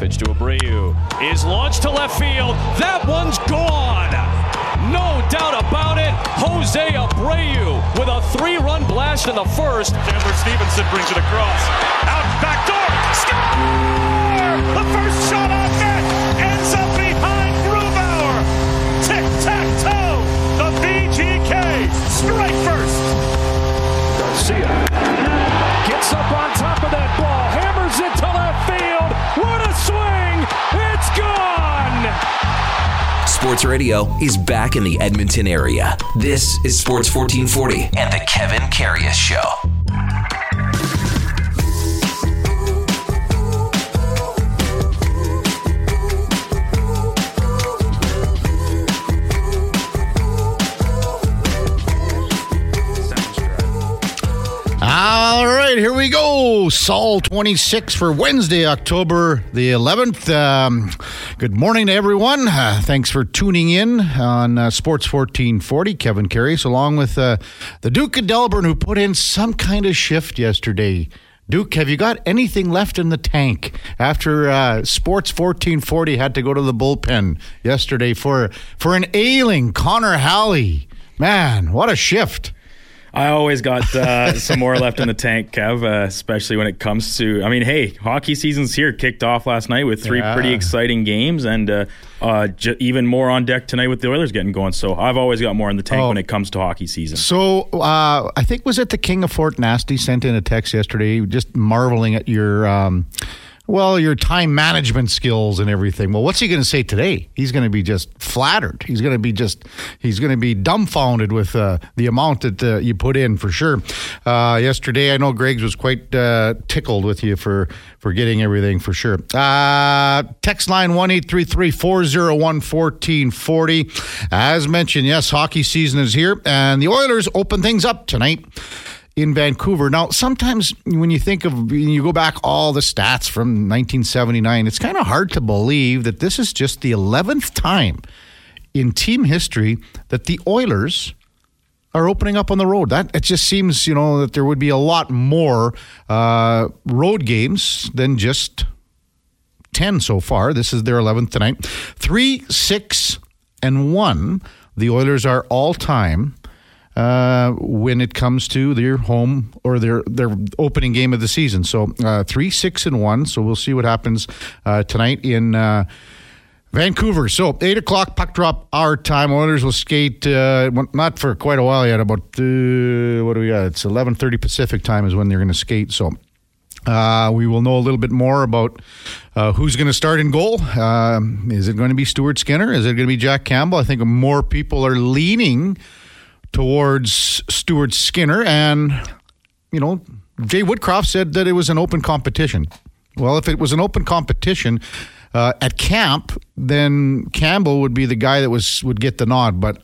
Pitch to Abreu is launched to left field. That one's gone. No doubt about it. Jose Abreu with a three-run blast in the first. Chandler Stephenson brings it across. Out back door. Score! The first shot on net ends up behind Grubauer. Tic tac toe. The VGK strike first. Garcia gets up on top of that ball, Sports Radio is back in the Edmonton area. This is Sports 1440 and the Kevin Karius Show. Right, here we go. Saul 26 for Wednesday, October the 11th. Um, good morning to everyone. Uh, thanks for tuning in on uh, Sports 1440. Kevin Karius, along with uh, the Duke of Delburne, who put in some kind of shift yesterday. Duke, have you got anything left in the tank after uh, Sports 1440 had to go to the bullpen yesterday for for an ailing Connor Halley? Man, what a shift! I always got uh, some more left in the tank, Kev, uh, especially when it comes to. I mean, hey, hockey season's here. Kicked off last night with three Yeah. pretty exciting games, and uh, uh, j- even more on deck tonight with the Oilers getting going. So I've always got more in the tank Oh. when it comes to hockey season. So uh, I think was it the King of Fort Nasty sent in a text yesterday, just marveling at your. Um, well, your time management skills and everything. Well, what's he going to say today? He's going to be just flattered. He's going to be just, he's going to be dumbfounded with uh, the amount that uh, you put in for sure. Uh, yesterday, I know Greg's was quite uh, tickled with you for for getting everything for sure. Uh, text line one eight three three four zero one fourteen forty. As mentioned, yes, hockey season is here, and the Oilers open things up tonight in Vancouver. Now, sometimes when you think of, you go back all the stats from 1979, it's kind of hard to believe that this is just the 11th time in team history that the Oilers are opening up on the road. That it just seems, you know, that there would be a lot more uh, road games than just 10 so far. This is their 11th tonight. 3 6 and 1. The Oilers are all time uh, when it comes to their home or their their opening game of the season. So uh, three, six, and one. So we'll see what happens uh, tonight in. Uh, Vancouver. So eight o'clock puck drop our time. Oilers will skate uh, not for quite a while yet. About uh, what do we got? It's eleven thirty Pacific time is when they're going to skate. So uh, we will know a little bit more about uh, who's going to start in goal. Um, is it going to be Stuart Skinner? Is it going to be Jack Campbell? I think more people are leaning towards Stuart Skinner. And, you know, Jay Woodcroft said that it was an open competition. Well, if it was an open competition uh, at camp, then Campbell would be the guy that was would get the nod. But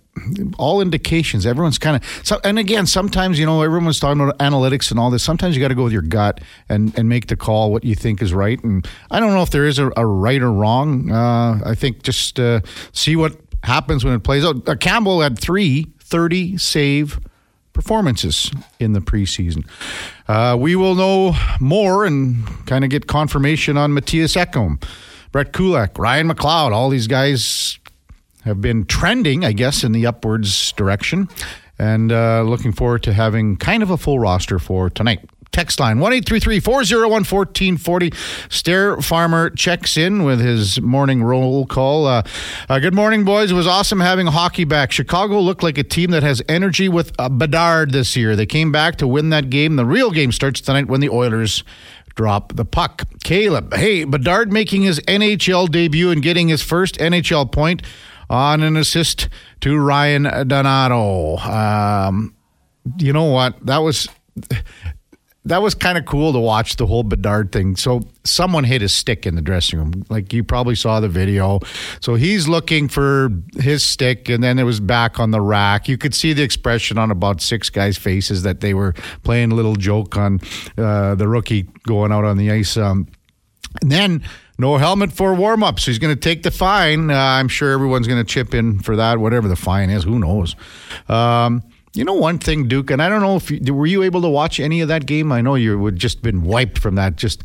all indications, everyone's kind of. So, and again, sometimes you know everyone's talking about analytics and all this. Sometimes you got to go with your gut and and make the call what you think is right. And I don't know if there is a, a right or wrong. Uh, I think just uh, see what happens when it plays out. Uh, Campbell had three 30 save performances in the preseason. Uh, we will know more and kind of get confirmation on Mattias Ekholm, Brett Kulak, Ryan McLeod. All these guys have been trending, I guess, in the upwards direction. And uh, looking forward to having kind of a full roster for tonight. Text line 1 401 1440. Stair Farmer checks in with his morning roll call. Uh, uh, good morning, boys. It was awesome having hockey back. Chicago looked like a team that has energy with Bedard this year. They came back to win that game. The real game starts tonight when the Oilers drop the puck. Caleb, hey, Bedard making his NHL debut and getting his first NHL point on an assist to Ryan Donato. Um, you know what? That was that was kind of cool to watch the whole Bedard thing. So someone hit his stick in the dressing room. Like you probably saw the video. So he's looking for his stick and then it was back on the rack. You could see the expression on about six guys' faces that they were playing a little joke on uh, the rookie going out on the ice. Um, and then no helmet for warm up. So he's going to take the fine. Uh, I'm sure everyone's going to chip in for that, whatever the fine is. Who knows? Um, You know one thing, Duke, and I don't know if you, were you able to watch any of that game. I know you would just been wiped from that. Just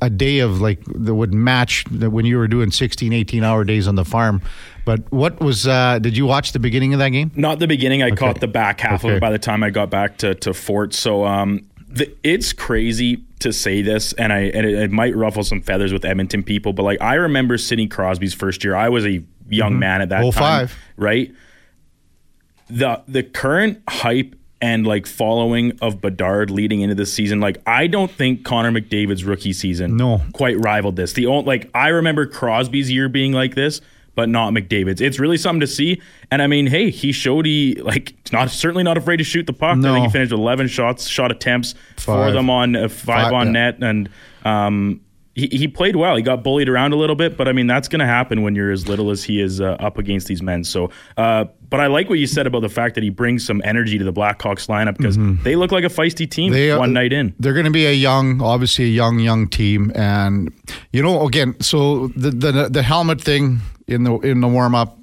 a day of like that would match when you were doing 16, 18 hour days on the farm. But what was? Uh, did you watch the beginning of that game? Not the beginning. I okay. caught the back half okay. of it by the time I got back to to Fort. So um, the, it's crazy to say this, and I and it, it, might ruffle some feathers with Edmonton people, but like I remember Sidney Crosby's first year. I was a young mm-hmm. man at that oh, time, five. right? The the current hype and like following of Bedard leading into this season, like I don't think Connor McDavid's rookie season no. quite rivaled this. The only like I remember Crosby's year being like this, but not McDavid's. It's really something to see. And I mean, hey, he showed he like not certainly not afraid to shoot the puck. No. I think he finished eleven shots, shot attempts, five. four of them on uh, five, five, on yeah. net, and um, he, he played well. He got bullied around a little bit, but I mean that's going to happen when you're as little as he is uh, up against these men. So, uh, but I like what you said about the fact that he brings some energy to the Blackhawks lineup because mm-hmm. they look like a feisty team they, one night in. They're going to be a young, obviously a young, young team, and you know, again, so the the, the helmet thing in the in the warm up,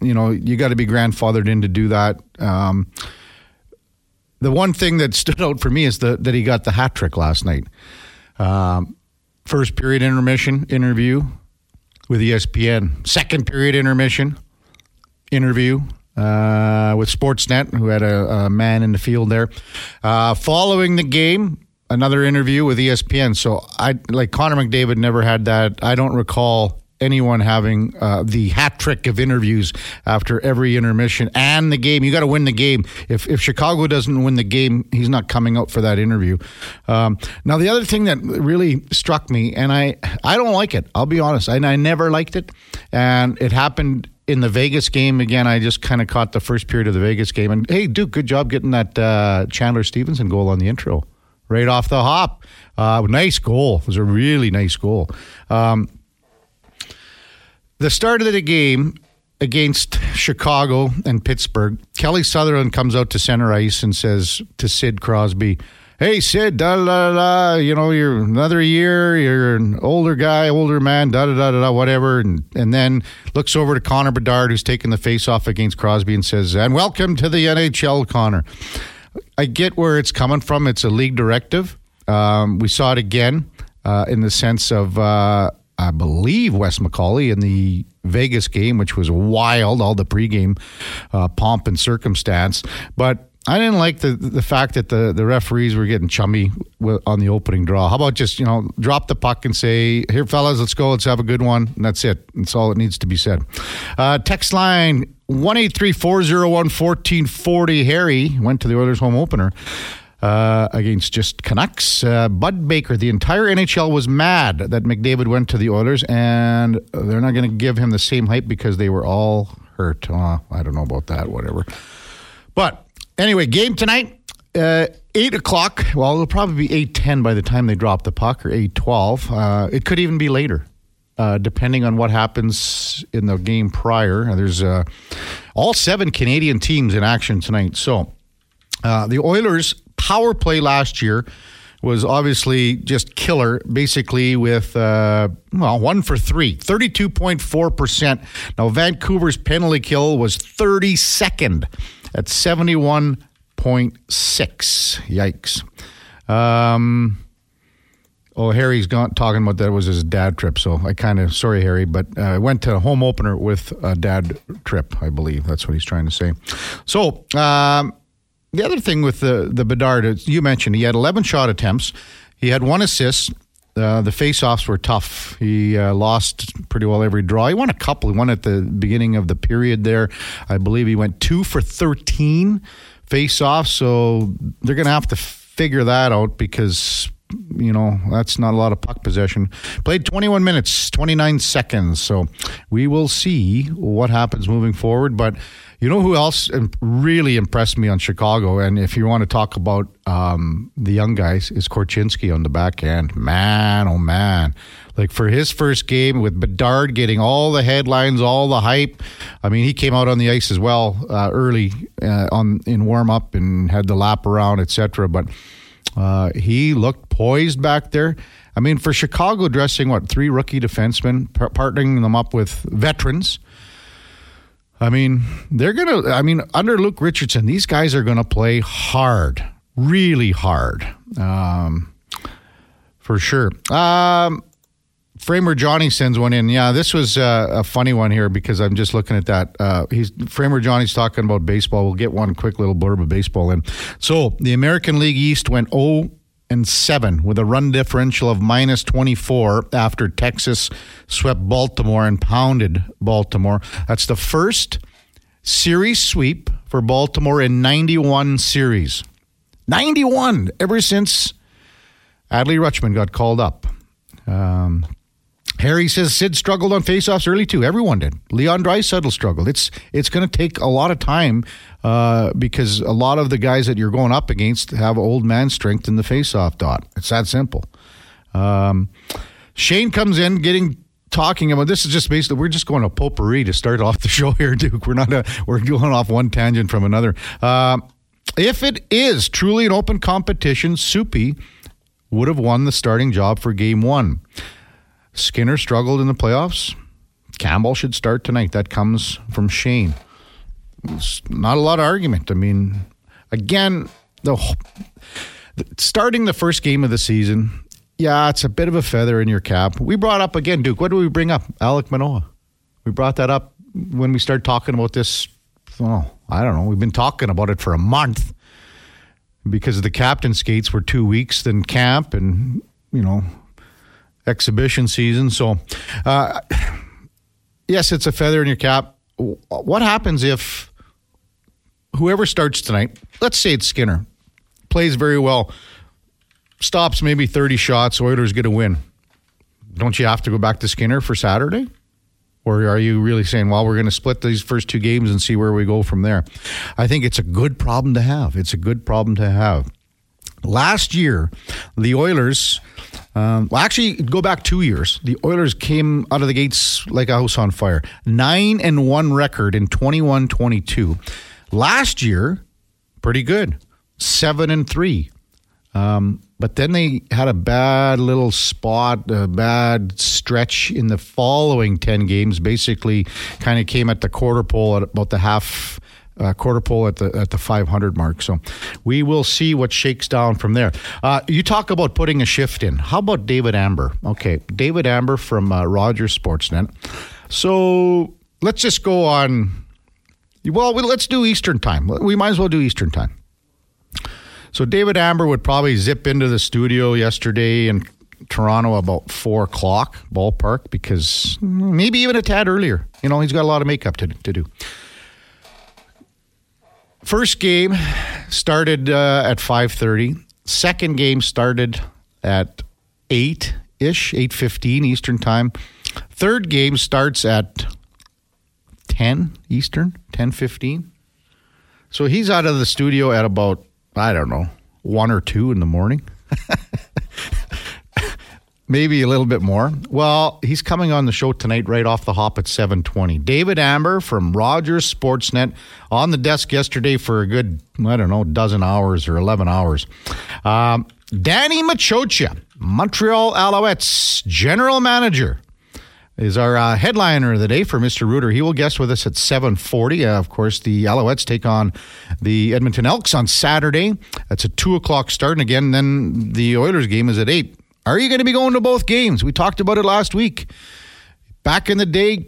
you know, you got to be grandfathered in to do that. Um, the one thing that stood out for me is the, that he got the hat trick last night. Um, first period intermission interview with ESPN. Second period intermission interview uh, with Sportsnet, who had a, a, man in the field there. Uh, following the game, another interview with ESPN. So I like Connor McDavid never had that. I don't recall anyone having uh, the hat trick of interviews after every intermission and the game. You got to win the game. If if Chicago doesn't win the game, he's not coming out for that interview. Um, now the other thing that really struck me, and I I don't like it. I'll be honest. I, I never liked it, and it happened. In the Vegas game again, I just kind of caught the first period of the Vegas game, and hey, Duke, good job getting that uh, Chandler Stephenson goal on the intro, right off the hop. Uh, nice goal. It was a really nice goal. Um, the start of the game against Chicago and Pittsburgh, Kelly Sutherland comes out to center ice and says to Sid Crosby, Hey Sid, da da da you know, you're another year, you're an older guy, older man, da da da, da whatever. And, and then looks over to Connor Bedard, who's taking the face off against Crosby, and says, And welcome to the NHL, Connor. I get where it's coming from. It's a league directive. Um, we saw it again uh, in the sense of uh, I believe, Wes McCauley in the Vegas game, which was wild, all the pregame uh, pomp and circumstance. But I didn't like the the fact that the, the referees were getting chummy on the opening draw. How about just you know drop the puck and say, "Here, fellas, let's go. Let's have a good one." And that's it. That's all that needs to be said. Uh, text line one eight three four zero one fourteen forty. Harry went to the Oilers home opener uh, against just Canucks. Uh, Bud Baker, the entire NHL was mad that McDavid went to the Oilers, and they're not going to give him the same hype because they were all hurt. I don't know about that, whatever. But anyway, game tonight. Uh, eight o'clock. Well, it'll probably be eight ten by the time they drop the puck, or eight twelve. Uh, it could even be later, uh, depending on what happens in the game prior. There's uh, all seven Canadian teams in action tonight. So uh, the Oilers power play last year was obviously just killer, basically with, uh, well, one for three, 32.4%. Now, Vancouver's penalty kill was 32nd at 71.6. Yikes. Um, oh, Harry's gone talking about that was his dad trip. So I kind of, sorry, Harry, but I uh, went to a home opener with a dad trip, I believe. That's what he's trying to say. So, um, the other thing with the the Bedard, you mentioned he had 11 shot attempts. He had one assist. Uh, the face-offs were tough. He uh, lost pretty well every draw. He won a couple. He won at the beginning of the period there. I believe he went two for 13 face-offs. So they're going to have to figure that out because you know, that's not a lot of puck possession. Played 21 minutes, 29 seconds. So we will see what happens moving forward. But you know who else really impressed me on Chicago? And if you want to talk about um, the young guys, is Korchinski on the back end. Man, oh man. Like for his first game with Bedard getting all the headlines, all the hype. I mean, he came out on the ice as well uh, early uh, on in warm up and had the lap around, etc. But uh, he looked poised back there. I mean, for Chicago, dressing what three rookie defensemen, par- partnering them up with veterans. I mean, they're going to, I mean, under Luke Richardson, these guys are going to play hard, really hard, um, for sure. Um, Framer Johnny sends one in. Yeah, this was uh, a funny one here because I'm just looking at that. Uh, he's Framer Johnny's talking about baseball. We'll get one quick little blurb of baseball in. So the American League East went 0 and 7 with a run differential of minus 24 after Texas swept Baltimore and pounded Baltimore. That's the first series sweep for Baltimore in 91 series. 91 ever since Adley Rutschman got called up. Um, Harry says Sid struggled on faceoffs early too. Everyone did. Leon Draisaitl struggled. It's it's going to take a lot of time uh, because a lot of the guys that you're going up against have old man strength in the faceoff dot. It's that simple. Um, Shane comes in getting talking about this is just basically we're just going to potpourri to start off the show here, Duke. We're not a, we're going off one tangent from another. Uh, if it is truly an open competition, Soupy would have won the starting job for Game One. Skinner struggled in the playoffs. Campbell should start tonight. That comes from Shane. It's not a lot of argument. I mean, again, the, starting the first game of the season, yeah, it's a bit of a feather in your cap. We brought up again, Duke. What do we bring up? Alec Manoah. We brought that up when we started talking about this. Oh, I don't know. We've been talking about it for a month because the captain skates were two weeks, then camp, and you know exhibition season. So, uh, yes, it's a feather in your cap. What happens if whoever starts tonight, let's say it's Skinner, plays very well, stops maybe 30 shots, Oilers get a win? Don't you have to go back to Skinner for Saturday? Or are you really saying, well, we're going to split these first two games and see where we go from there? I think it's a good problem to have. It's a good problem to have. Last year, the Oilers, um, well, actually, go back two years. The Oilers came out of the gates like a house on fire. Nine and one record in 21 22. Last year, pretty good. Seven and three. Um, but then they had a bad little spot, a bad stretch in the following 10 games. Basically, kind of came at the quarter pole at about the half uh, quarter pole at the at the 500 mark. So we will see what shakes down from there. Uh, you talk about putting a shift in. How about David Amber? Okay, David Amber from uh, Rogers Sportsnet. So let's just go on. Well, let's do Eastern time. We might as well do Eastern time. So David Amber would probably zip into the studio yesterday in Toronto about four o'clock ballpark because maybe even a tad earlier. You know, he's got a lot of makeup to, to do. First game started uh, at 5:30. Second game started at 8-ish, 8:15 Eastern Time. Third game starts at 10 Eastern, 10:15. So he's out of the studio at about I don't know, 1 or 2 in the morning. maybe a little bit more. Well, he's coming on the show tonight right off the hop at 7:20. David Amber from Rogers Sportsnet on the desk yesterday for a good I don't know dozen hours or 11 hours. Um, Danny Maciocia, Montreal Alouettes general manager. Is our uh, headliner of the day for Mr. Rooter. He will guest with us at 7.40. Uh, of course, the Alouettes take on the Edmonton Elks on Saturday. That's a 2 o'clock start. And again, then the Oilers game is at 8. Are you going to be going to both games? We talked about it last week. Back in the day,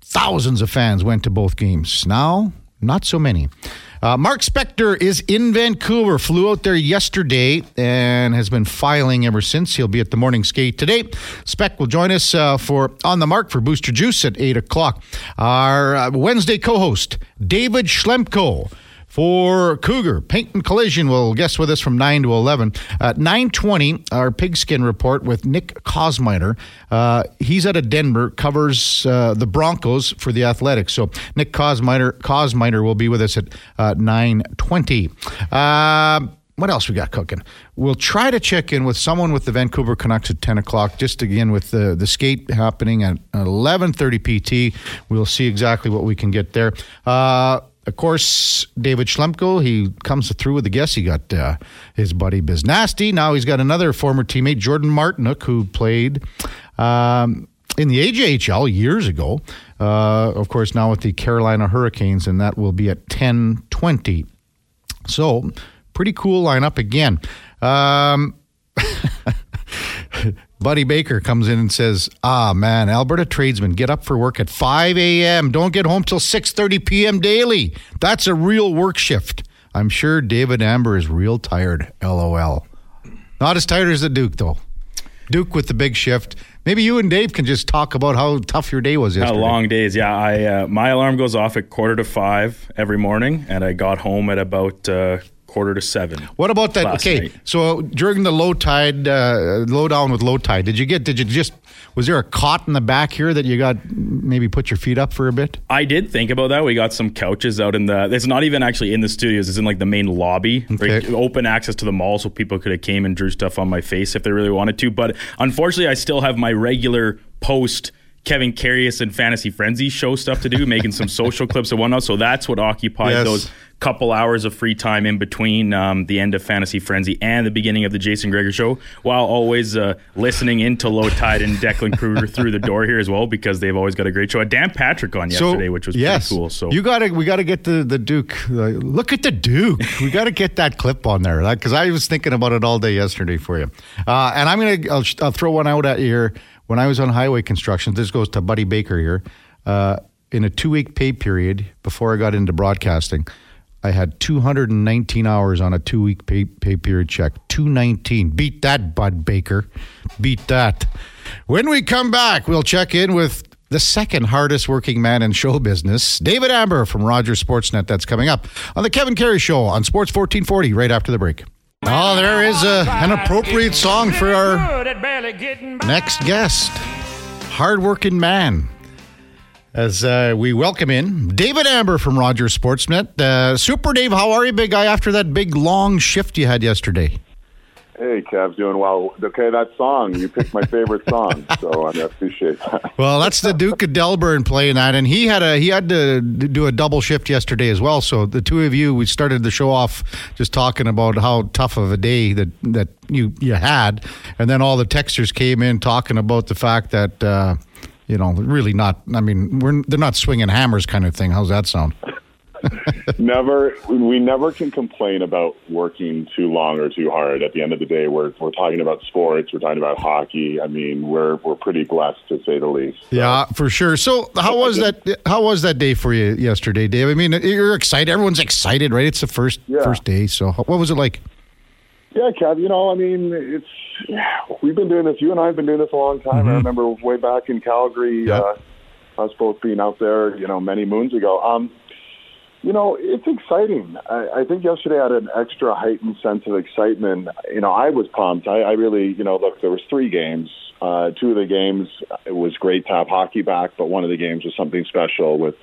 thousands of fans went to both games. Now, not so many. Uh, Mark Spector is in Vancouver, flew out there yesterday and has been filing ever since. He'll be at the morning skate today. Spec will join us uh, for On the Mark for Booster Juice at 8 o'clock. Our uh, Wednesday co host, David Schlemko for Cougar. Paint and Collision will guest with us from 9 to 11. At 9.20, our pigskin report with Nick Kosmider. Uh, he's out of Denver, covers uh, the Broncos for the Athletics. So Nick Kosmider will be with us at uh, 9.20. Uh, what else we got cooking? We'll try to check in with someone with the Vancouver Canucks at 10 o'clock, just again with the, the skate happening at 11.30 PT. We'll see exactly what we can get there. Uh, of course, David Schlemko, he comes through with the guess. He got uh, his buddy Biz Nasty. Now he's got another former teammate, Jordan Martinook, who played um, in the AJHL years ago. Uh, of course, now with the Carolina Hurricanes, and that will be at 10:20. So, pretty cool lineup again. Um, Buddy Baker comes in and says, "Ah, man, Alberta tradesmen get up for work at 5 a.m. Don't get home till 6:30 p.m. daily. That's a real work shift." I'm sure David Amber is real tired. LOL. Not as tired as the Duke though. Duke with the big shift. Maybe you and Dave can just talk about how tough your day was yesterday. long days, yeah. I uh, my alarm goes off at quarter to five every morning, and I got home at about uh, quarter to seven. What about that? Okay, night. so during the low tide, uh, low down with low tide, did you get? Did you just? Was there a cot in the back here that you got? Maybe put your feet up for a bit. I did think about that. We got some couches out in the. It's not even actually in the studios. It's in like the main lobby, okay. right? open access to the mall, so people could have came and drew stuff on my face if they really wanted to. But unfortunately, I still have my regular post Kevin Karius and Fantasy Frenzy show stuff to do, making some social clips and whatnot. So that's what occupied yes. those couple hours of free time in between um, the end of Fantasy Frenzy and the beginning of the Jason Gregor show, while always uh, listening into Low Tide and Declan Kruger through the door here as well, because they've always got a great show. had Dan Patrick on yesterday, so, which was yes, pretty cool. So you got to we got to get the the Duke. Uh, look at the Duke. we got to get that clip on there because I was thinking about it all day yesterday for you. Uh, and I'm gonna I'll, I'll throw one out at you here when I was on highway construction, this goes to Buddy Baker here. Uh, in a two week pay period before I got into broadcasting, I had 219 hours on a two week pay, pay period check. 219. Beat that, Bud Baker. Beat that. When we come back, we'll check in with the second hardest working man in show business, David Amber from Rogers Sportsnet. That's coming up on the Kevin Karius Show on Sports 1440 right after the break. Oh, there is a, an appropriate song for our next guest, hardworking man. As uh, we welcome in David Amber from Rogers Sportsnet. Uh, Super Dave, how are you, big guy, after that big long shift you had yesterday? Hey, Kev's doing well. Okay, that song, you picked my favorite song, so I appreciate that. Well, that's the Duke of Delburne playing that, and he had a he had to do a double shift yesterday as well. So the two of you, we started the show off just talking about how tough of a day that that you you had, and then all the texters came in talking about the fact that. Uh, you know, really not. I mean, we're they're not swinging hammers, kind of thing. How's that sound? Never we never can complain about working too long or too hard. At the end of the day, we're we're talking about sports, we're talking about hockey. I mean, we're we're pretty blessed to say the least. So. Yeah, for sure. So, how was that? How was that day for you yesterday, Dave? I mean, you're excited. Everyone's excited, right? It's the first yeah. first day. So, what was it like? Yeah, Kev. You know, I mean, it's yeah, we've been doing this. You and I have been doing this a long time. Mm-hmm. I remember way back in Calgary. Uh, us both being out there, you know, many moons ago. Um, you know, it's exciting. I, I think yesterday I had an extra heightened sense of excitement. You know, I was pumped. I, I really, you know, look, there was three games. Uh, two of the games, it was great to have hockey back, but one of the games was something special with,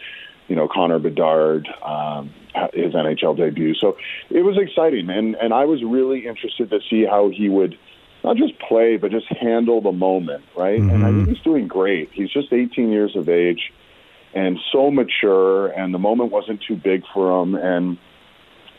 you know, Connor Bedard, um, his NHL debut. So it was exciting, and and I was really interested to see how he would not just play, but just handle the moment, right? Mm-hmm. And I think he's doing great. He's just 18 years of age and so mature, and the moment wasn't too big for him. And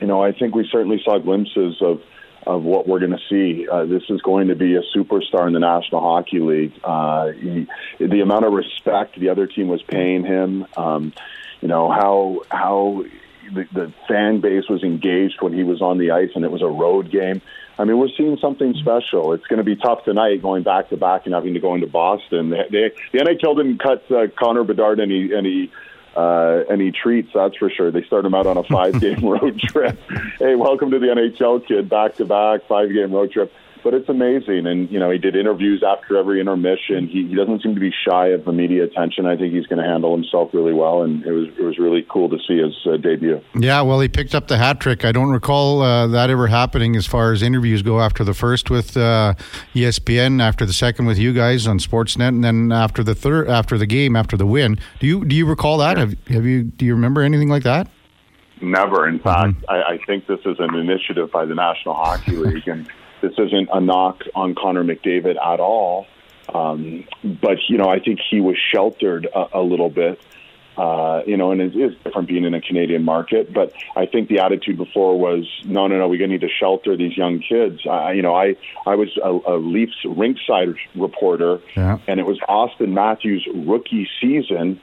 you know, I think we certainly saw glimpses of of what we're going to see. Uh, this is going to be a superstar in the National Hockey League. Uh, he, the amount of respect the other team was paying him, um, you know how how the, the fan base was engaged when he was on the ice, and it was a road game. I mean, we're seeing something special. It's going to be tough tonight, going back to back and having to go into Boston. They, they, the NHL didn't cut uh, Connor Bedard any any uh, any treats, that's for sure. They start him out on a five game road trip. Hey, welcome to the NHL, kid. Back to back, five game road trip but it's amazing. And you know, he did interviews after every intermission. He, he doesn't seem to be shy of the media attention. I think he's going to handle himself really well, and it was it was really cool to see his uh, debut. Yeah, well, he picked up the hat trick. I don't recall uh, that ever happening as far as interviews go. After the first with uh, ESPN, after the second with you guys on Sportsnet, and then after the third, after the game, after the win. Do you do you recall that? Have, have you do you remember anything like that? Never. In fact, mm-hmm. I, I think this is an initiative by the National Hockey League and this isn't a knock on Connor McDavid at all. Um, but, you know, I think he was sheltered a, a little bit Uh, you know, and it is different being in a Canadian market. But I think the attitude before was, no, no, no, we're going to need to shelter these young kids. I, you know, I I was a, a Leafs rinkside reporter, yeah. and it was Auston Matthews' rookie season.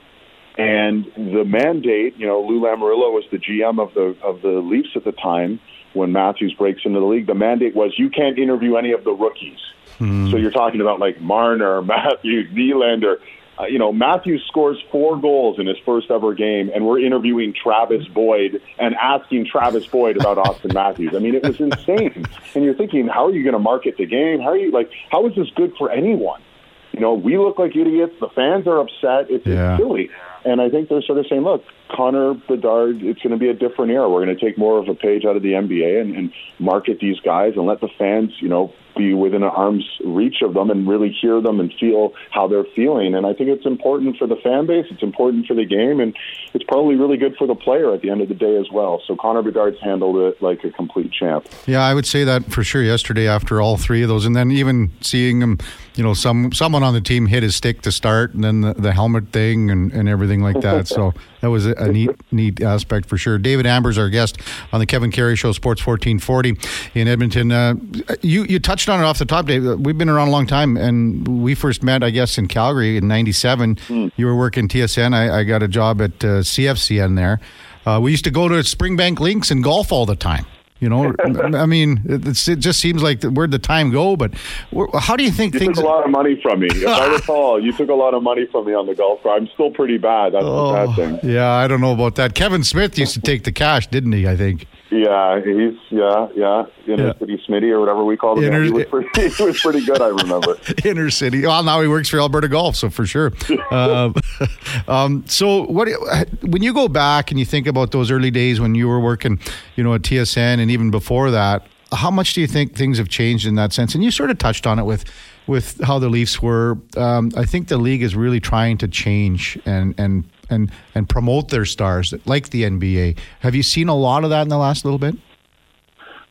And the mandate, you know, Lou Lamoriello was the GM of the of the Leafs at the time when Matthews breaks into the league. The mandate was you can't interview any of the rookies. Mm. So you're talking about like Marner, Matthews, Nylander, uh, you know, Matthews scores four goals in his first ever game, and we're interviewing Travis Boyd and asking Travis Boyd about Auston Matthews. I mean, it was insane. And you're thinking, how are you going to market the game? How are you like? How is this good for anyone? You know, we look like idiots. The fans are upset. It's, yeah. it's silly. And I think they're sort of saying, look, Connor Bedard, it's going to be a different era. We're going to take more of a page out of the NBA and, and market these guys and let the fans, you know, be within an arm's reach of them and really hear them and feel how they're feeling. And I think it's important for the fan base. It's important for the game, and it's probably really good for the player at the end of the day as well. So Connor Bedard's handled it like a complete champ. Yeah, I would say that for sure. Yesterday, after all three of those, and then even seeing him, you know, some someone on the team hit his stick to start, and then the, the helmet thing and, and everything like that. so that was a, neat neat aspect for sure. David Amber's our guest on the Kevin Karius Show, Sports 1440 in Edmonton. Uh, you you touched on it off the top, Dave. We've been around a long time, and we first met, I guess, in Calgary in '97. Mm. You were working TSN. I, I got a job at uh, CFCN there. Uh, we used to go to Springbank Links and golf all the time. You know, I mean, it just seems like where'd the time go? But how do you think you things? took a lot of money from me. If I recall, you took a lot of money from me on the golf cart. I'm still pretty bad. That's oh, the bad thing. Yeah, I don't know about that. Kevin Smith used to take the cash, didn't he? I think. Yeah, he's yeah, yeah, inner yeah. city Smitty or whatever we called him. Inner, he, was pretty, he was pretty good. I remember. inner city. Well, now he works for Alberta Golf, so for sure. um, um, so, what when you go back and you think about those early days when you were working, you know, at TSN, and even before that, how much do you think things have changed in that sense? And you sort of touched on it with with how the Leafs were. Um, I think the league is really trying to change and and and and promote their stars like the NBA. Have you seen a lot of that in the last little bit?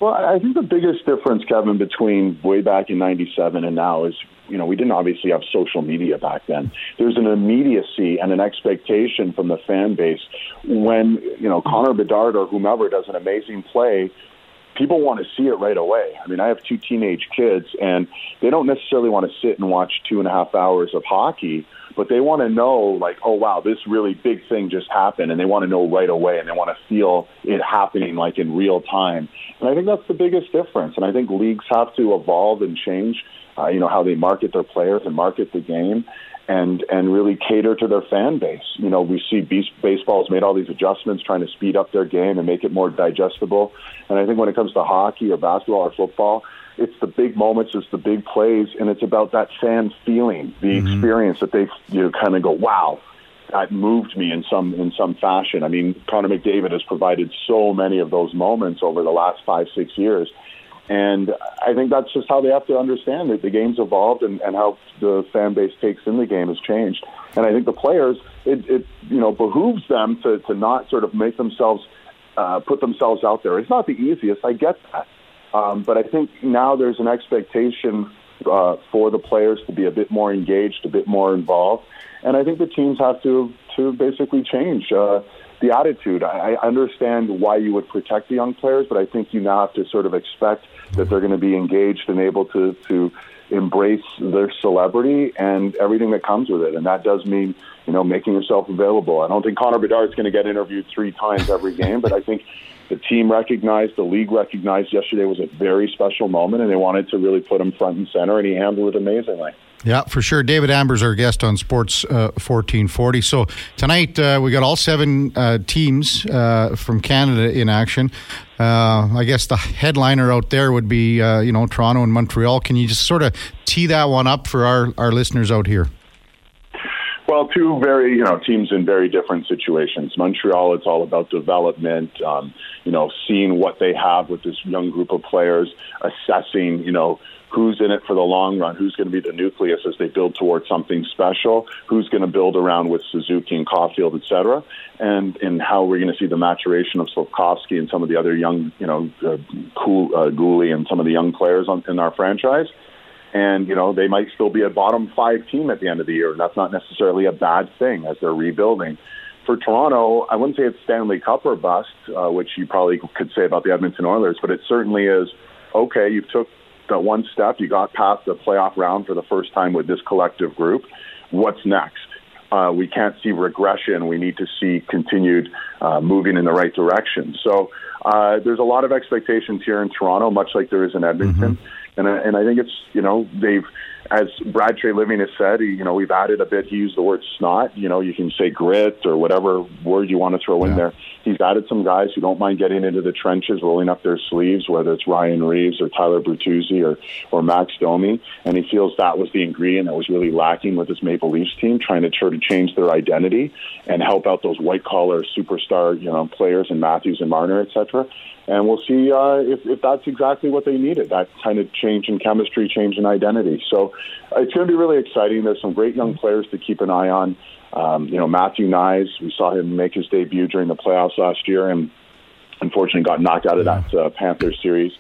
Well, I think the biggest difference, Kevin, between way back in '97 and now is, you know, we didn't obviously have social media back then. There's an immediacy and an expectation from the fan base when, you know, Connor Bedard or whomever does an amazing play people want to see it right away. I mean, I have two teenage kids, and they don't necessarily want to sit and watch two and a half hours of hockey, but they want to know, like, oh, wow, this really big thing just happened, and they want to know right away, and they want to feel it happening, like, in real time. And I think that's the biggest difference. And I think leagues have to evolve and change, uh, you know, how they market their players and market the game and and really cater to their fan base. You know, we see baseball has made all these adjustments, trying to speed up their game and make it more digestible. And I think when it comes to hockey or basketball or football, it's the big moments, it's the big plays, and it's about that fan feeling, the mm-hmm. experience that they you know, kind of go, wow. That moved me in some in some fashion. I mean, Connor McDavid has provided so many of those moments over the last five six years, and I think that's just how they have to understand that the game's evolved and, and how the fan base takes in the game has changed. And I think the players, it, it you know, behooves them to, to not sort of make themselves, uh, put themselves out there. It's not the easiest, I get that. Um, but I think now there's an expectation uh, for the players to be a bit more engaged, a bit more involved. And I think the teams have to, to basically change. Uh, the attitude. I, I understand why you would protect the young players, but I think you now have to sort of expect that they're going to be engaged and able to to embrace their celebrity and everything that comes with it. And that does mean, you know, making yourself available. I don't think Connor Bedard is going to get interviewed three times every game, but I think the team recognized, the league recognized yesterday was a very special moment, and they wanted to really put him front and center, and he handled it amazingly. Yeah, for sure. David Amber's our guest on Sports uh, 1440. So tonight uh, we got all seven uh, teams uh, from Canada in action. Uh, I guess the headliner out there would be, uh, you know, Toronto and Montreal. Can you just sort of tee that one up for our, our listeners out here? Well, two very, you know, teams in very different situations. Montreal, it's all about development, um, you know, seeing what they have with this young group of players, assessing, you know, who's in it for the long run, who's going to be the nucleus as they build towards something special, who's going to build around with Suzuki and Caufield, et cetera, and, and how we're going to see the maturation of Slafkovsky and some of the other young, you know, uh, cool, uh, Guhle and some of the young players on, in our franchise. And, you know, they might still be a bottom five team at the end of the year, and that's not necessarily a bad thing as they're rebuilding. for Toronto, I wouldn't say it's Stanley Cup or bust, uh, which you probably could say about the Edmonton Oilers, but it certainly is. Okay, You've took that one step, you got past the playoff round for the first time with this collective group. What's next? Uh, we can't see regression. We need to see continued uh, moving in the right direction. So uh, there's a lot of expectations here in Toronto, much like there is in Edmonton. Mm-hmm. And, I, and I think it's, you know, they've as Brad Treliving has said, you know, we've added a bit. He used the word snot. You know, you can say grit or whatever word you want to throw yeah. in there. He's added some guys who don't mind getting into the trenches, rolling up their sleeves, whether it's Ryan Reaves or Tyler Bertuzzi or, or Max Domi. And he feels that was the ingredient that was really lacking with this Maple Leafs team, trying to try to change their identity and help out those white collar superstar, you know, players and Matthews and Marner, et cetera and we'll see uh, if, if that's exactly what they needed that kind of change in chemistry, change in identity. So uh, it's going to be really exciting. There's some great young players to keep an eye on. Um, you know, Matthew Knies, we saw him make his debut during the playoffs last year and unfortunately got knocked out of that uh, Panthers series.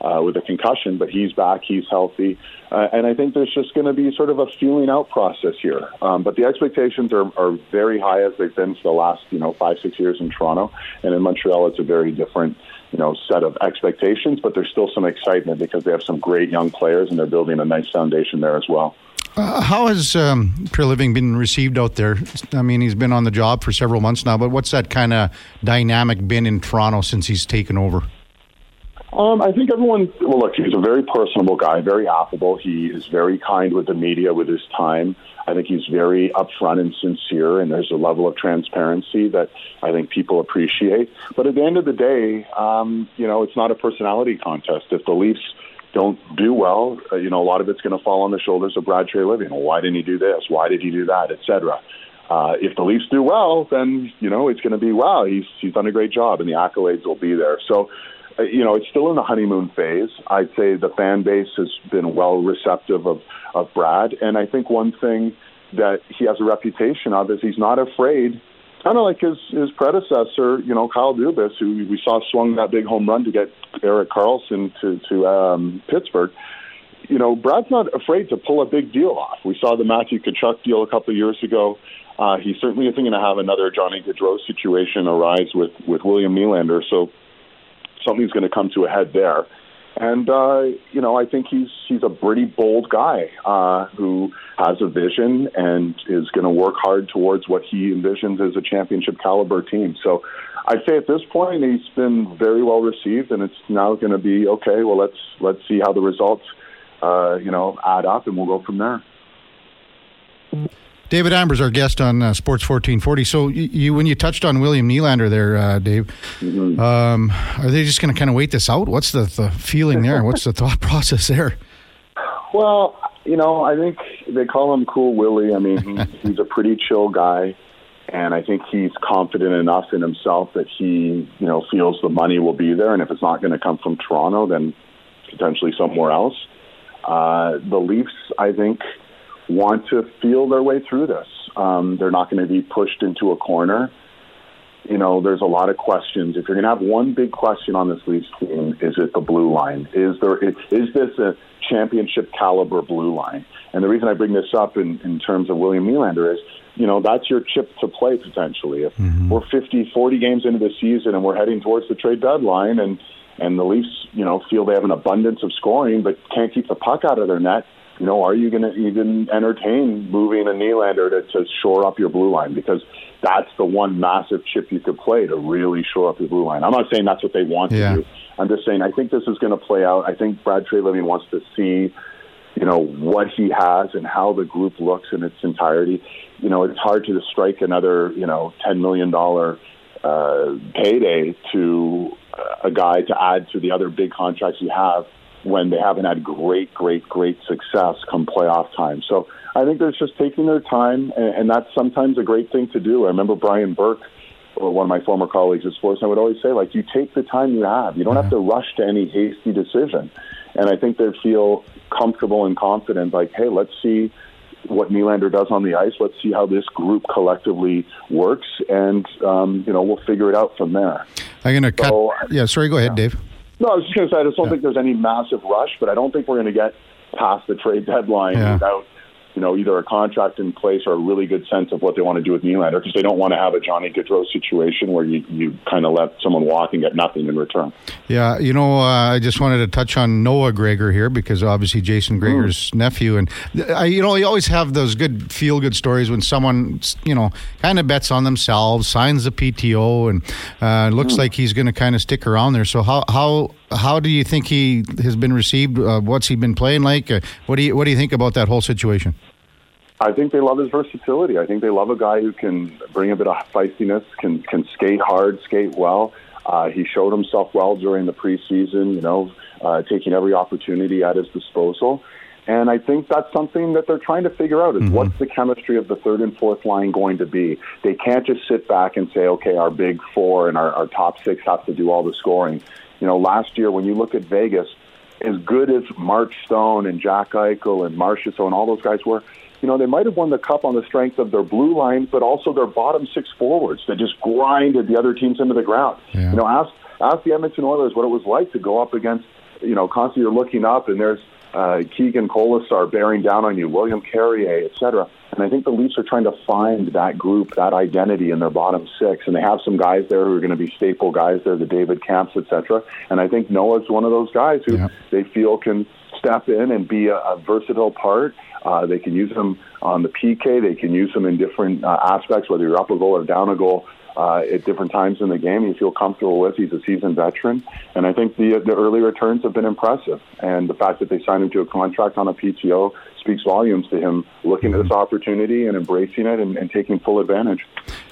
Uh, with a concussion, but he's back, he's healthy, uh, and I think there's just going to be sort of a feeling out process here. Um, but the expectations are, are very high as they've been for the last you know five six years in Toronto, and in Montreal it's a very different you know set of expectations, but there's still some excitement because they have some great young players and they're building a nice foundation there as well. Uh, how has um, Treliving been received out there? I mean, he's been on the job for several months now, but what's that kind of dynamic been in Toronto since he's taken over? Um, I think everyone, well, look, he's a very personable guy, very affable. He is very kind with the media with his time. I think he's very upfront and sincere, and there's a level of transparency that I think people appreciate. But at the end of the day, um, you know, it's not a personality contest. If the Leafs don't do well, uh, you know, a lot of it's going to fall on the shoulders of Brad Treliving. Well, why didn't he do this? Why did he do that? Etc. Uh, if the Leafs do well, then you know it's going to be wow. He's he's done a great job, and the accolades will be there. So you know, it's still in the honeymoon phase. I'd say the fan base has been well receptive of, of Brad. And I think one thing that he has a reputation of is he's not afraid, kind of like his, his predecessor, you know, Kyle Dubas, who we saw swung that big home run to get Erik Karlsson to, to um, Pittsburgh. You know, Brad's not afraid to pull a big deal off. We saw the Matthew Tkachuk deal a couple of years ago. Uh, he certainly isn't going to have another Johnny Gaudreau situation arise with, with William Nylander. So something's going to come to a head there. And uh, you know, I think he's he's a pretty bold guy uh, who has a vision and is going to work hard towards what he envisions as a championship caliber team. So, I'd say at this point he's been very well received, and it's now going to be okay. Well, let's let's see how the results, uh, you know, add up, and we'll go from there. David Amber's our guest on uh, Sports 1440. So, you, you, when you touched on William Nylander there, uh, Dave, mm-hmm. um, are they just going to kind of wait this out? What's the, the feeling there? What's the thought process there? Well, you know, I think they call him Cool Willie. I mean, he's a pretty chill guy, and I think he's confident enough in himself that he, you know, feels the money will be there, and if it's not going to come from Toronto, then potentially somewhere else. Uh, the Leafs, I think want to feel their way through this. Um, they're not going to be pushed into a corner. You know, there's a lot of questions. If you're going to have one big question on this Leafs team, is it the blue line? Is there is this a championship caliber blue line? And the reason I bring this up in, in terms of William Nylander is, you know, that's your chip to play potentially. If mm-hmm. we're 50, 40 games into the season and we're heading towards the trade deadline and and the Leafs, you know, feel they have an abundance of scoring but can't keep the puck out of their net, you know, are you going to even entertain moving a Nylander to, to shore up your blue line? Because that's the one massive chip you could play to really shore up your blue line. I'm not saying that's what they want yeah. to do. I'm just saying I think this is going to play out. I think Brad Treliving wants to see, you know, what he has and how the group looks in its entirety. You know, it's hard to strike another, you know, $10 million uh, payday to a guy to add to the other big contracts you have when they haven't had great, great, great success come playoff time. So I think they're just taking their time, and, and that's sometimes a great thing to do. I remember Brian Burke, or one of my former colleagues at Sports, I would always say, like, you take the time you have. You don't have to rush to any hasty decision. And I think they feel comfortable and confident, like, hey, let's see what Nylander does on the ice. Let's see how this group collectively works, and um, you know we'll figure it out from there. I'm going to cut. Yeah, sorry. Go ahead, yeah. Dave. No, I was just going to say I just don't yeah. think there's any massive rush, but I don't think we're going to get past the trade deadline yeah. without you know, either a contract in place or a really good sense of what they want to do with Nylander because they don't want to have a Johnny Gaudreau situation where you, you kind of let someone walk and get nothing in return. Yeah, you know, uh, I just wanted to touch on Noah Gregor here because obviously Jason Gregor's mm. nephew, and uh, you know, you always have those good feel good stories when someone you know kind of bets on themselves, signs the PTO, and uh, looks mm. like he's going to kind of stick around there. So how how how do you think he has been received? Uh, what's he been playing like? Uh, what do you what do you think about that whole situation? I think they love his versatility. I think they love a guy who can bring a bit of feistiness, can can skate hard, skate well. Uh, he showed himself well during the preseason. You know, uh, taking every opportunity at his disposal. And I think that's something that they're trying to figure out is mm-hmm. what's the chemistry of the third and fourth line going to be? They can't just sit back and say, okay, our big four and our, our top six have to do all the scoring. You know, last year when you look at Vegas, as good as Mark Stone and Jack Eichel and Marchessault and all those guys were, you know, they might have won the cup on the strength of their blue line, but also their bottom six forwards that just grinded the other teams into the ground. Yeah. You know, ask ask the Edmonton Oilers what it was like to go up against, you know, constantly you're looking up and there's uh, Keegan Kolesar bearing down on you, William Carrier, et cetera. And I think the Leafs are trying to find that group, that identity in their bottom six. And they have some guys there who are going to be staple guys there, the David Kämpfs, et cetera. And I think Noah's one of those guys who yeah. they feel can step in and be a, a versatile part. Uh, they can use him on the PK. They can use him in different uh, aspects, whether you're up a goal or down a goal uh, at different times in the game. You feel comfortable with. He's a seasoned veteran, and I think the the early returns have been impressive. And the fact that they signed him to a contract on a PTO speaks volumes to him looking at this opportunity and embracing it and, and taking full advantage.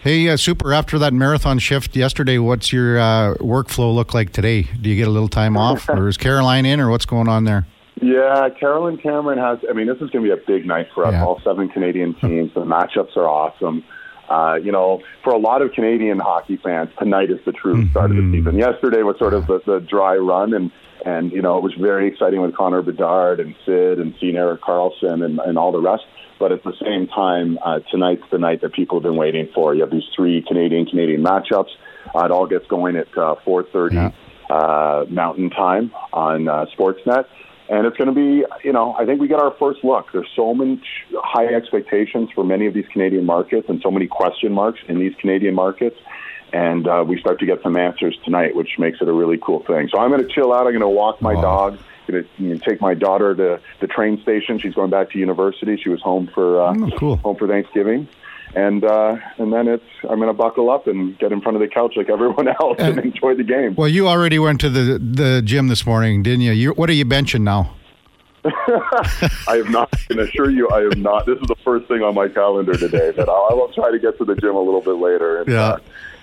Hey, uh, super! After that marathon shift yesterday, what's your uh, workflow look like today? Do you get a little time off, or is Caroline in, or what's going on there? Yeah, Carolyn Cameron has. I mean, this is going to be a big night for us. Yeah. All seven Canadian teams. The matchups are awesome. Uh, you know, for a lot of Canadian hockey fans, tonight is the true mm-hmm. start of the season. Yesterday was sort of the, the dry run, and and you know it was very exciting with Connor Bedard and Sid and seeing Erik Karlsson and, and all the rest. But at the same time, uh, tonight's the night that people have been waiting for. You have these three Canadian Canadian matchups. Uh, it all gets going at uh, 4:30 yeah. uh, Mountain Time on uh, Sportsnet. And it's going to be, you know, I think we get our first look. There's so much high expectations for many of these Canadian markets and so many question marks in these Canadian markets. And uh, we start to get some answers tonight, which makes it a really cool thing. So I'm going to chill out. I'm going to walk my dog. Going to take my daughter to the train station. She's going back to university. She was home for uh, oh, cool. home for Thanksgiving and uh, and then it's I'm going to buckle up and get in front of the couch like everyone else and, and, enjoy the game. Well, you already went to the the gym this morning, didn't you? you what are you benching now? I have not. I can assure you, I have not. This is the first thing on my calendar today. But I will try to get to the gym a little bit later. And, yeah. Uh,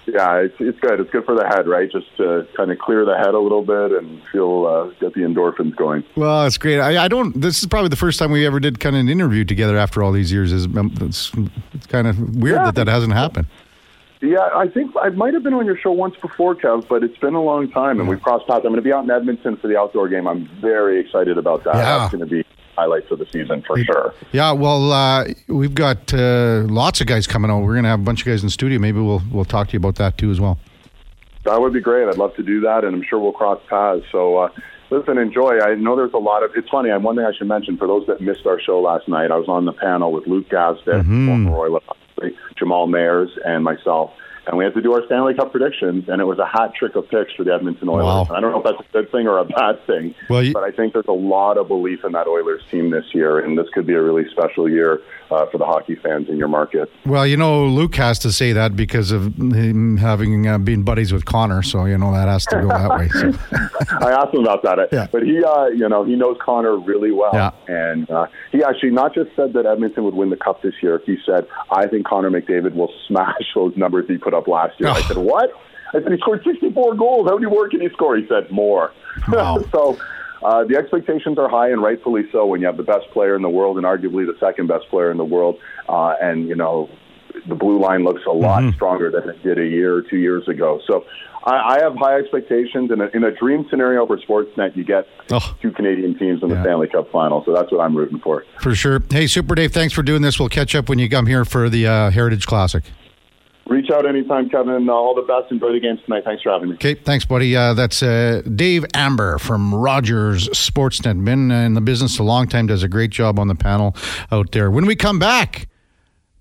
yeah, it's, it's good. It's good for the head, right? Just to kind of clear the head a little bit and feel uh, get the endorphins going. Well, it's great. I, I, don't. This is probably the first time we ever did kind of an interview together after all these years. Is um, it's, it's kind of weird yeah, that that hasn't happened. Yeah, I think I might have been on your show once before, Kev, but it's been a long time, and we've crossed paths. I'm going to be out in Edmonton for the outdoor game. I'm very excited about that. Yeah. That's going to be highlights of the season for sure. Yeah, well, uh, we've got uh, lots of guys coming out. We're going to have a bunch of guys in the studio. Maybe we'll we'll talk to you about that too as well. That would be great. I'd love to do that, and I'm sure we'll cross paths. So. Uh, listen, enjoy. I know there's a lot of. It's funny. One thing I should mention for those that missed our show last night, I was on the panel with Luke Gazdic, mm-hmm. former Oilers, Jamal Mayers, and myself and we had to do our Stanley Cup predictions, and it was a hot trick of picks for the Edmonton Oilers. Wow. I don't know if that's a good thing or a bad thing, well, you, but I think there's a lot of belief in that Oilers team this year, and this could be a really special year uh, for the hockey fans in your market. Well, you know, Luke has to say that because of him having uh, been buddies with Connor, so you know that has to go that way. So. I asked him about that, yeah. but he, uh, you know, he knows Connor really well, yeah. and uh, he actually not just said that Edmonton would win the cup this year. He said, "I think Connor McDavid will smash those numbers he put up last year." Oh. I said, "What?" I said, "He scored 64 goals. How many more can he score?" He said, "More." Wow. so uh, the expectations are high, and rightfully so. When you have the best player in the world, and arguably the second best player in the world, uh, and you know the blue line looks a lot mm-hmm. stronger than it did a year or two years ago. So I, I have high expectations. In a, in a dream scenario for Sportsnet, you get oh. two Canadian teams in the yeah. Stanley Cup final. So that's what I'm rooting for. For sure. Hey, Super Dave, thanks for doing this. We'll catch up when you come here for the uh, Heritage Classic. Reach out anytime, Kevin. Uh, all the best. Enjoy the games tonight. Thanks for having me. Okay, thanks, buddy. Uh, that's uh, Dave Amber from Rogers Sportsnet. Been in the business a long time. Does a great job on the panel out there. When we come back.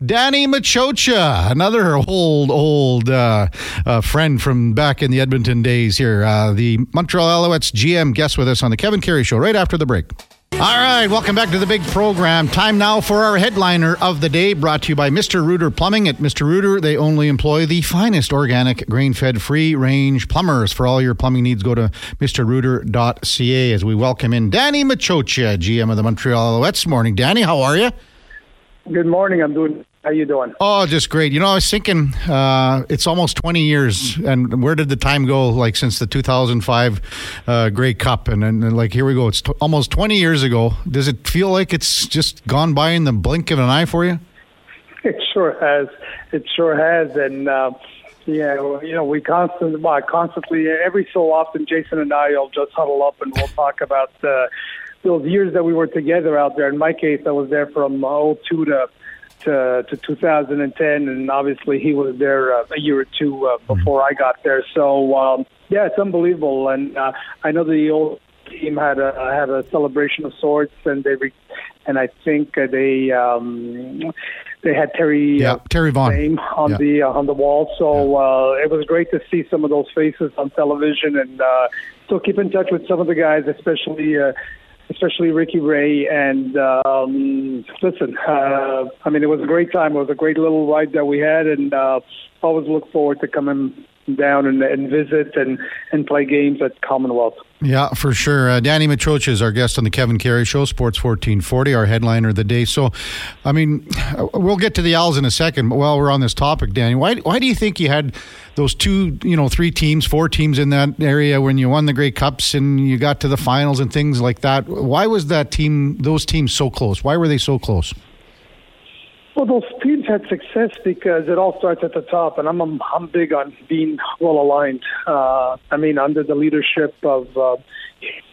Danny Maciocia, another old, old uh, uh, friend from back in the Edmonton days here. Uh, the Montreal Alouettes GM guest with us on the Kevin Karius Show right after the break. All right, welcome back to the big program. Time now for our headliner of the day, brought to you by Mr. Rooter Plumbing. At Mr. Rooter, they only employ the finest organic, grain fed, free range plumbers. For all your plumbing needs, go to mrrooter.ca as we welcome in Danny Maciocia, GM of the Montreal Alouettes. Morning, Danny. How are you? Good morning. I'm doing. How you doing? Oh, just great. You know, I was thinking uh, it's almost 20 years, and where did the time go? Like since the 2005 uh, Grey Cup, and then like here we go. It's t- almost 20 years ago. Does it feel like it's just gone by in the blink of an eye for you? It sure has. It sure has, and. Uh, yeah, you know, we constantly, well, constantly, every so often, Jason and I will just huddle up and we'll talk about uh, those years that we were together out there. In my case, I was there from uh, 02 to to, to 2010, and obviously he was there uh, a year or two uh, before I got there. So um, yeah, it's unbelievable, and uh, I know the old team had a had a celebration of sorts, and they re- and I think uh, they um, they had Terry yeah, uh, Terry Vaughn name on yeah. the uh, on the wall. So yeah. uh, it was great to see some of those faces on television, and uh, still keep in touch with some of the guys, especially. Uh, especially Ricky Ray. And um, listen, uh, I mean, it was a great time. It was a great little ride that we had, and uh, always look forward to coming down and, and visit and, and play games at Commonwealth. Yeah, for sure. Uh, Danny Maciocia is our guest on the Kevin Karius Show, Sports 1440, our headliner of the day. So, I mean, we'll get to the Owls in a second, but while we're on this topic, Danny, why, why do you think you had those two, you know, three teams, four teams in that area when you won the Grey Cups and you got to the finals and things like that? Why was that team, those teams so close? Why were they so close? Well, those teams had success because it all starts at the top, and I'm I'm, big on being well aligned. Uh, I mean, under the leadership of uh,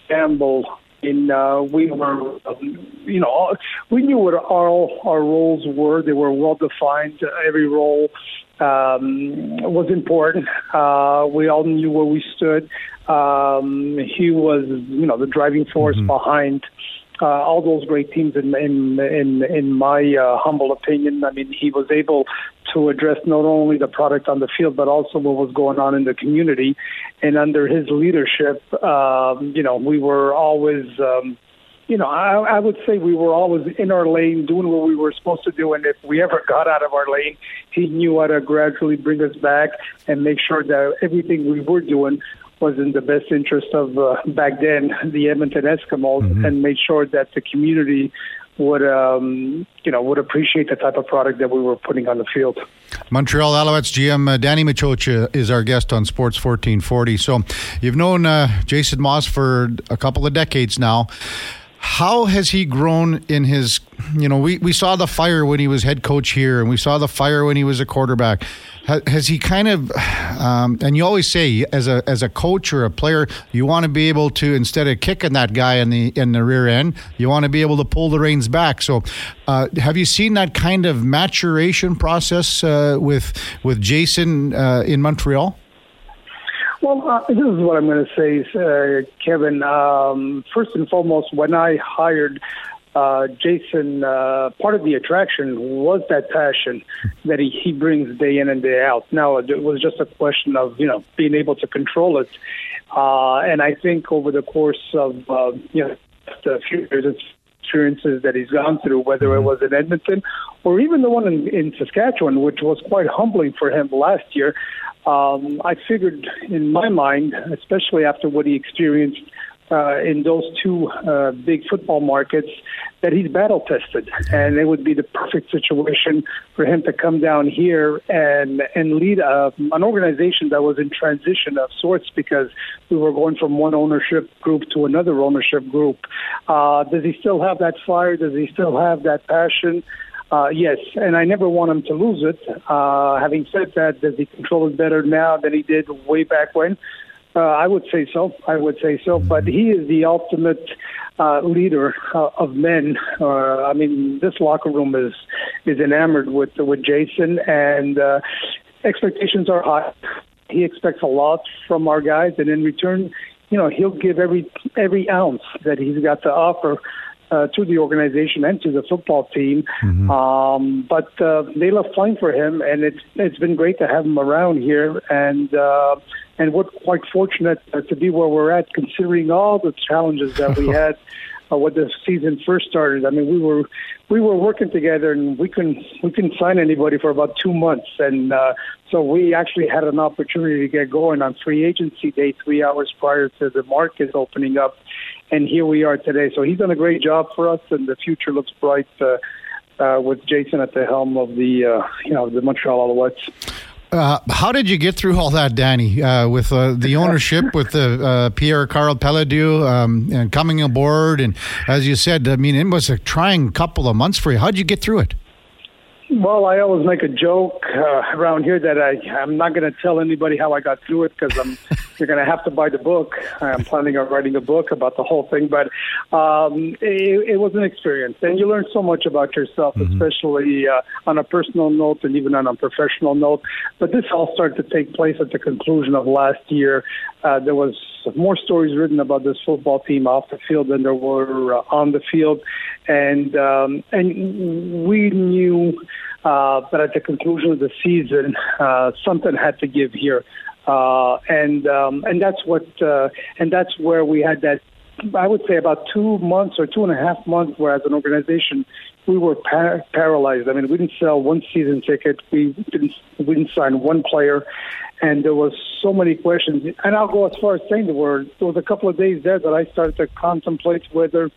Campbell, in uh, we were, um, you know, we knew what all our roles were. They were well defined. Every role um, was important. Uh, we all knew where we stood. Um, he was, you know, the driving force mm-hmm. behind uh, all those great teams. In in in, in my uh, humble opinion, I mean, he was able to address not only the product on the field, but also what was going on in the community. And under his leadership, um, you know, we were always. Um, you know, I, I would say we were always in our lane doing what we were supposed to do. And if we ever got out of our lane, he knew how to gradually bring us back and make sure that everything we were doing was in the best interest of uh, back then the Edmonton Eskimos, mm-hmm. and made sure that the community would um, you know would appreciate the type of product that we were putting on the field. Montreal Alouettes GM uh, Danny Maciocia is our guest on Sports 1440. So you've known uh, Jason Maas for a couple of decades now. How has he grown in his, you know, we, we saw the fire when he was head coach here, and we saw the fire when he was a quarterback. Has he kind of, um, and you always say as a as a coach or a player, you want to be able to instead of kicking that guy in the in the rear end, you want to be able to pull the reins back. So, uh, have you seen that kind of maturation process uh, with with Jason uh, in Montreal? Well, uh, this is what I'm going to say, uh, Kevin. Um, first and foremost, when I hired uh, Jason, uh, part of the attraction was that passion that he, he brings day in and day out. Now, it was just a question of, you know, being able to control it. Uh, and I think over the course of, uh, you know, the few years, experiences that he's gone through, whether it was in Edmonton or even the one in, in Saskatchewan, which was quite humbling for him last year. Um, I figured in my mind, especially after what he experienced uh, in those two uh, big football markets, that he's battle tested, and it would be the perfect situation for him to come down here and and lead a, an organization that was in transition of sorts because we were going from one ownership group to another ownership group. Uh, does he still have that fire? Does he still have that passion? Uh, yes, and I never want him to lose it. Uh, having said that, does he control it better now than he did way back when? Uh, I would say so. I would say so. But he is the ultimate uh, leader uh, of men. Uh, I mean, this locker room is is enamored with with Jason, and uh, expectations are high. He expects a lot from our guys, and in return, you know, he'll give every every ounce that he's got to offer uh, to the organization and to the football team. Mm-hmm. Um, but uh, they love playing for him, and it's it's been great to have him around here. And uh, and we're quite fortunate to be where we're at, considering all the challenges that we had uh, when the season first started. I mean, we were we were working together, and we couldn't we couldn't sign anybody for about two months, and uh, so we actually had an opportunity to get going on free agency day three hours prior to the market opening up, and here we are today. So he's done a great job for us, and the future looks bright. Uh, uh, with Jason at the helm of the uh, you know the Montreal Alouettes. Uh, how did you get through all that, Danny? Uh, with uh, the ownership, with the uh, Pierre Karl Péladeau um, and coming aboard, and as you said, I mean, it was a trying couple of months for you. How did you get through it? Well, I always make a joke uh, around here that I I'm not going to tell anybody how I got through it because I'm you're going to have to buy the book. I'm planning on writing a book about the whole thing, but um, it, it was an experience, and you learn so much about yourself, mm-hmm. especially uh, on a personal note and even on a professional note. But this all started to take place at the conclusion of last year. Uh, there was more stories written about this football team off the field than there were uh, on the field, and um, and we knew uh, that at the conclusion of the season, uh, something had to give here, uh, and um, and that's what uh, and that's where we had that. I would say about two months or two and a half months, where as an organization we were par- paralyzed. I mean, we didn't sell one season ticket. We didn't we didn't sign one player, and there was so many questions. And I'll go as far as saying the word. There was a couple of days there that I started to contemplate whether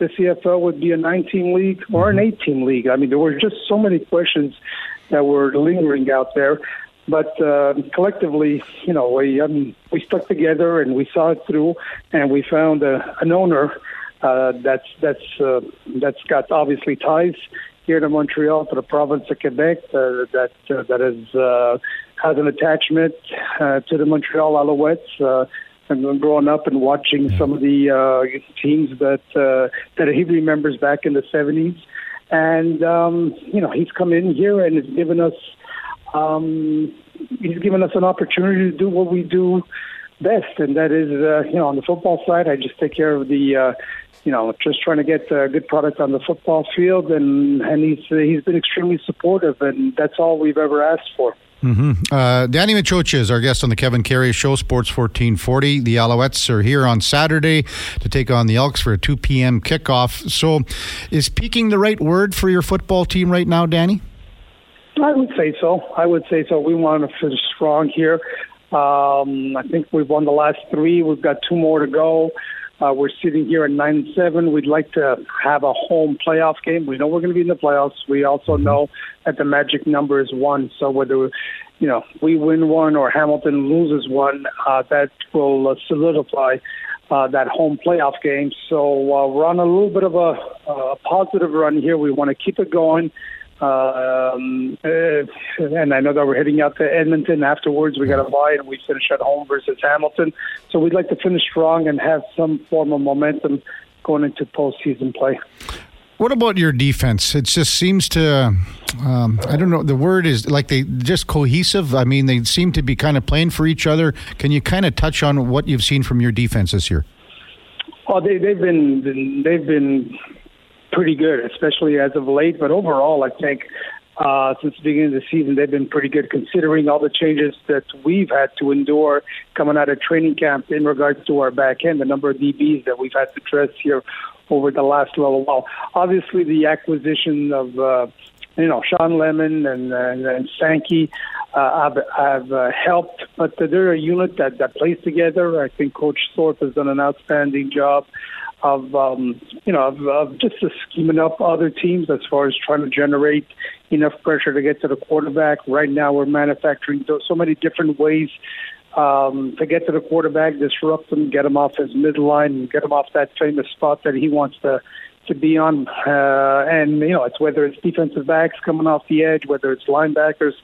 the CFL would be a 19 league or an mm-hmm. 18 league. I mean, there were just so many questions that were lingering out there. But uh, collectively, you know, we I mean, we stuck together and we saw it through, and we found a, an owner uh, that's that's uh, that's got obviously ties here to Montreal, to the province of Quebec, uh, that uh, that is uh, has an attachment uh, to the Montreal Alouettes. Uh, and growing up and watching some of the uh, teams that uh, that he remembers back in the '70s, and um, you know he's come in here and has given us um, he's given us an opportunity to do what we do best, and that is uh, you know on the football side, I just take care of the uh, you know just trying to get a good product on the football field, and and he's he's been extremely supportive, and that's all we've ever asked for. Mm-hmm. Uh, Danny Maciocia is our guest on the Kevin Karius Show, Sports 1440. The Alouettes are here on Saturday to take on the Elks for a 2 p.m. kickoff. So, is peaking the right word for your football team right now, Danny? I would say so. I would say so. We want to finish strong here. Um, I think we've won the last three. We've got two more to go. Uh, we're sitting here at nine and seven. We'd like to have a home playoff game. We know we're going to be in the playoffs. We also mm-hmm. know that the magic number is one. So whether you know we win one or Hamilton loses one, uh, that will uh, solidify uh, that home playoff game. So uh, we're on a little bit of a, a positive run here. We want to keep it going. Um, uh, and I know that we're heading out to Edmonton afterwards. We got to bye, and we finish at home versus Hamilton. So we'd like to finish strong and have some form of momentum going into postseason play. What about your defense? It just seems to, um, I don't know, the word is like they just cohesive. I mean, they seem to be kind of playing for each other. Can you kind of touch on what you've seen from your defense this year? Oh, they, they've been they've been pretty good, especially as of late. But overall, I think uh, since the beginning of the season, they've been pretty good considering all the changes that we've had to endure coming out of training camp in regards to our back end, the number of DBs that we've had to address here over the last little while. Obviously, the acquisition of uh, you know Shawn Lemon and and, Sankey uh, have, have uh, helped, but they're a unit that that plays together. I think Coach Thorpe has done an outstanding job of um, you know of, of just scheming up other teams as far as trying to generate enough pressure to get to the quarterback. Right now, we're manufacturing so many different ways um, to get to the quarterback, disrupt him, get him off his midline, get him off that famous spot that he wants to to be on. Uh, and you know, it's whether it's defensive backs coming off the edge, whether it's linebackers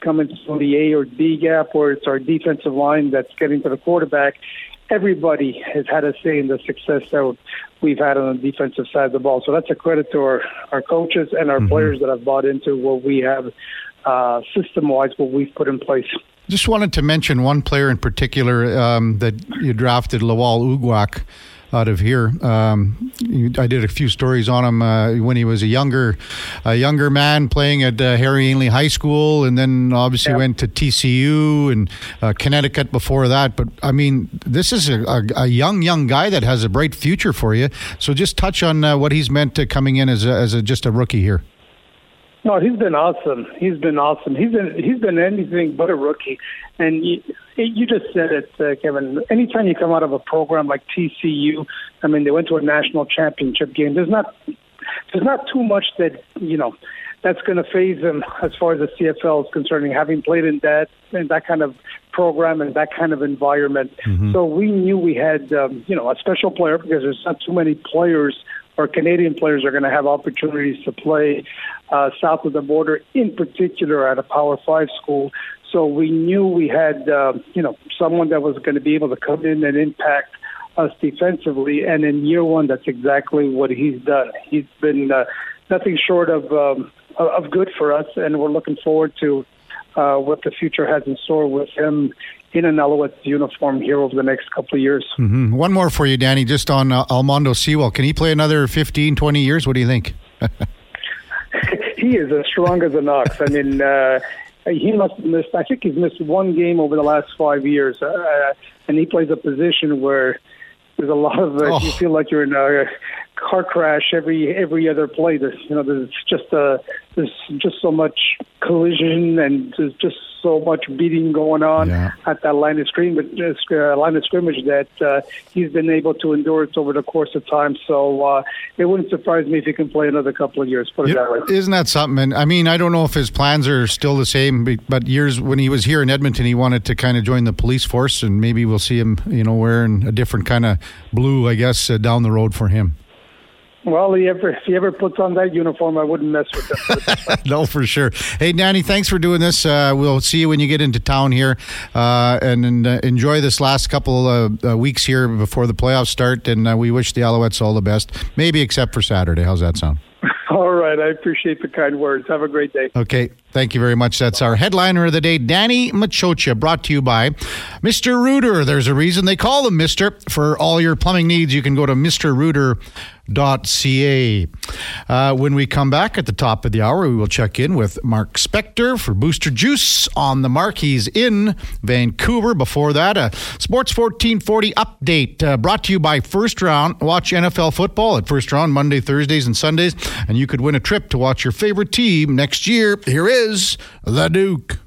coming from the A or D gap, or it's our defensive line that's getting to the quarterback everybody has had a say in the success that we've had on the defensive side of the ball. So that's a credit to our, our coaches and our mm-hmm. players that have bought into what we have uh, system wise what we've put in place. Just wanted to mention one player in particular um, that you drafted, Lwal Uguak out of here. Um, I did a few stories on him uh, when he was a younger, a younger man playing at uh, Harry Ainlay High School, and then obviously went to TCU and uh, Connecticut before that. But I mean, this is a, a, a, young, young guy that has a bright future for you. So just touch on uh, what he's meant to coming in as a, as a, just a rookie here. No, he's been awesome. He's been awesome. He's been he's been anything but a rookie. And you, you just said it, uh, Kevin. Anytime you come out of a program like TCU, I mean, they went to a national championship game. There's not there's not too much that you know that's going to faze him as far as the CFL is concerned. Having played in that in that kind of program and that kind of environment, mm-hmm. so we knew we had um, you know a special player because there's not too many players or Canadian players are going to have opportunities to play uh, south of the border, in particular at a Power Five school. So we knew we had, uh, you know, someone that was going to be able to come in and impact us defensively. And in year one, that's exactly what he's done. He's been uh, nothing short of um, of good for us, and we're looking forward to uh, what the future has in store with him in an Alouettes uniform here over the next couple of years. Mm-hmm. One more for you, Danny, just on uh, Almondo Sewell. Can he play another 15, 20 years? What do you think? he is as strong as an ox. I mean, uh, he must missed, I think he's missed one game over the last five years. Uh, and he plays a position where there's a lot of, uh, oh. you feel like you're in a car crash every every other play. There's you know there's just uh there's just so much collision and there's just so much beating going on yeah. at that line of scrimmage, uh, line of scrimmage that uh, he's been able to endure it over the course of time. So uh, it wouldn't surprise me if he can play another couple of years. Put it yeah, that way. Isn't that something? And I mean, I don't know if his plans are still the same, but years when he was here in Edmonton, he wanted to kind of join the police force, and maybe we'll see him, you know, wearing a different kind of blue, I guess, uh, down the road for him. Well, he ever, if he ever puts on that uniform, I wouldn't mess with him. no, for sure. Hey, Danny, thanks for doing this. Uh, we'll see you when you get into town here, uh, and, and uh, enjoy this last couple uh, weeks here before the playoffs start. And uh, we wish the Alouettes all the best, maybe except for Saturday. How's that sound? All right. I appreciate the kind words. Have a great day. Okay. Thank you very much. That's our headliner of the day, Danny Maciocia, brought to you by Mr. Rooter. There's a reason they call them Mr. For all your plumbing needs, you can go to Mr. Rooter ca. Uh, when we come back at the top of the hour, we will check in with Mark Spector for Booster Juice on the mark. He's in Vancouver. Before that, a Sports 1440 update uh, brought to you by First Round. Watch NFL football at First Round Monday, Thursdays, and Sundays, and you could win a trip to watch your favorite team next year. Here is the Duke.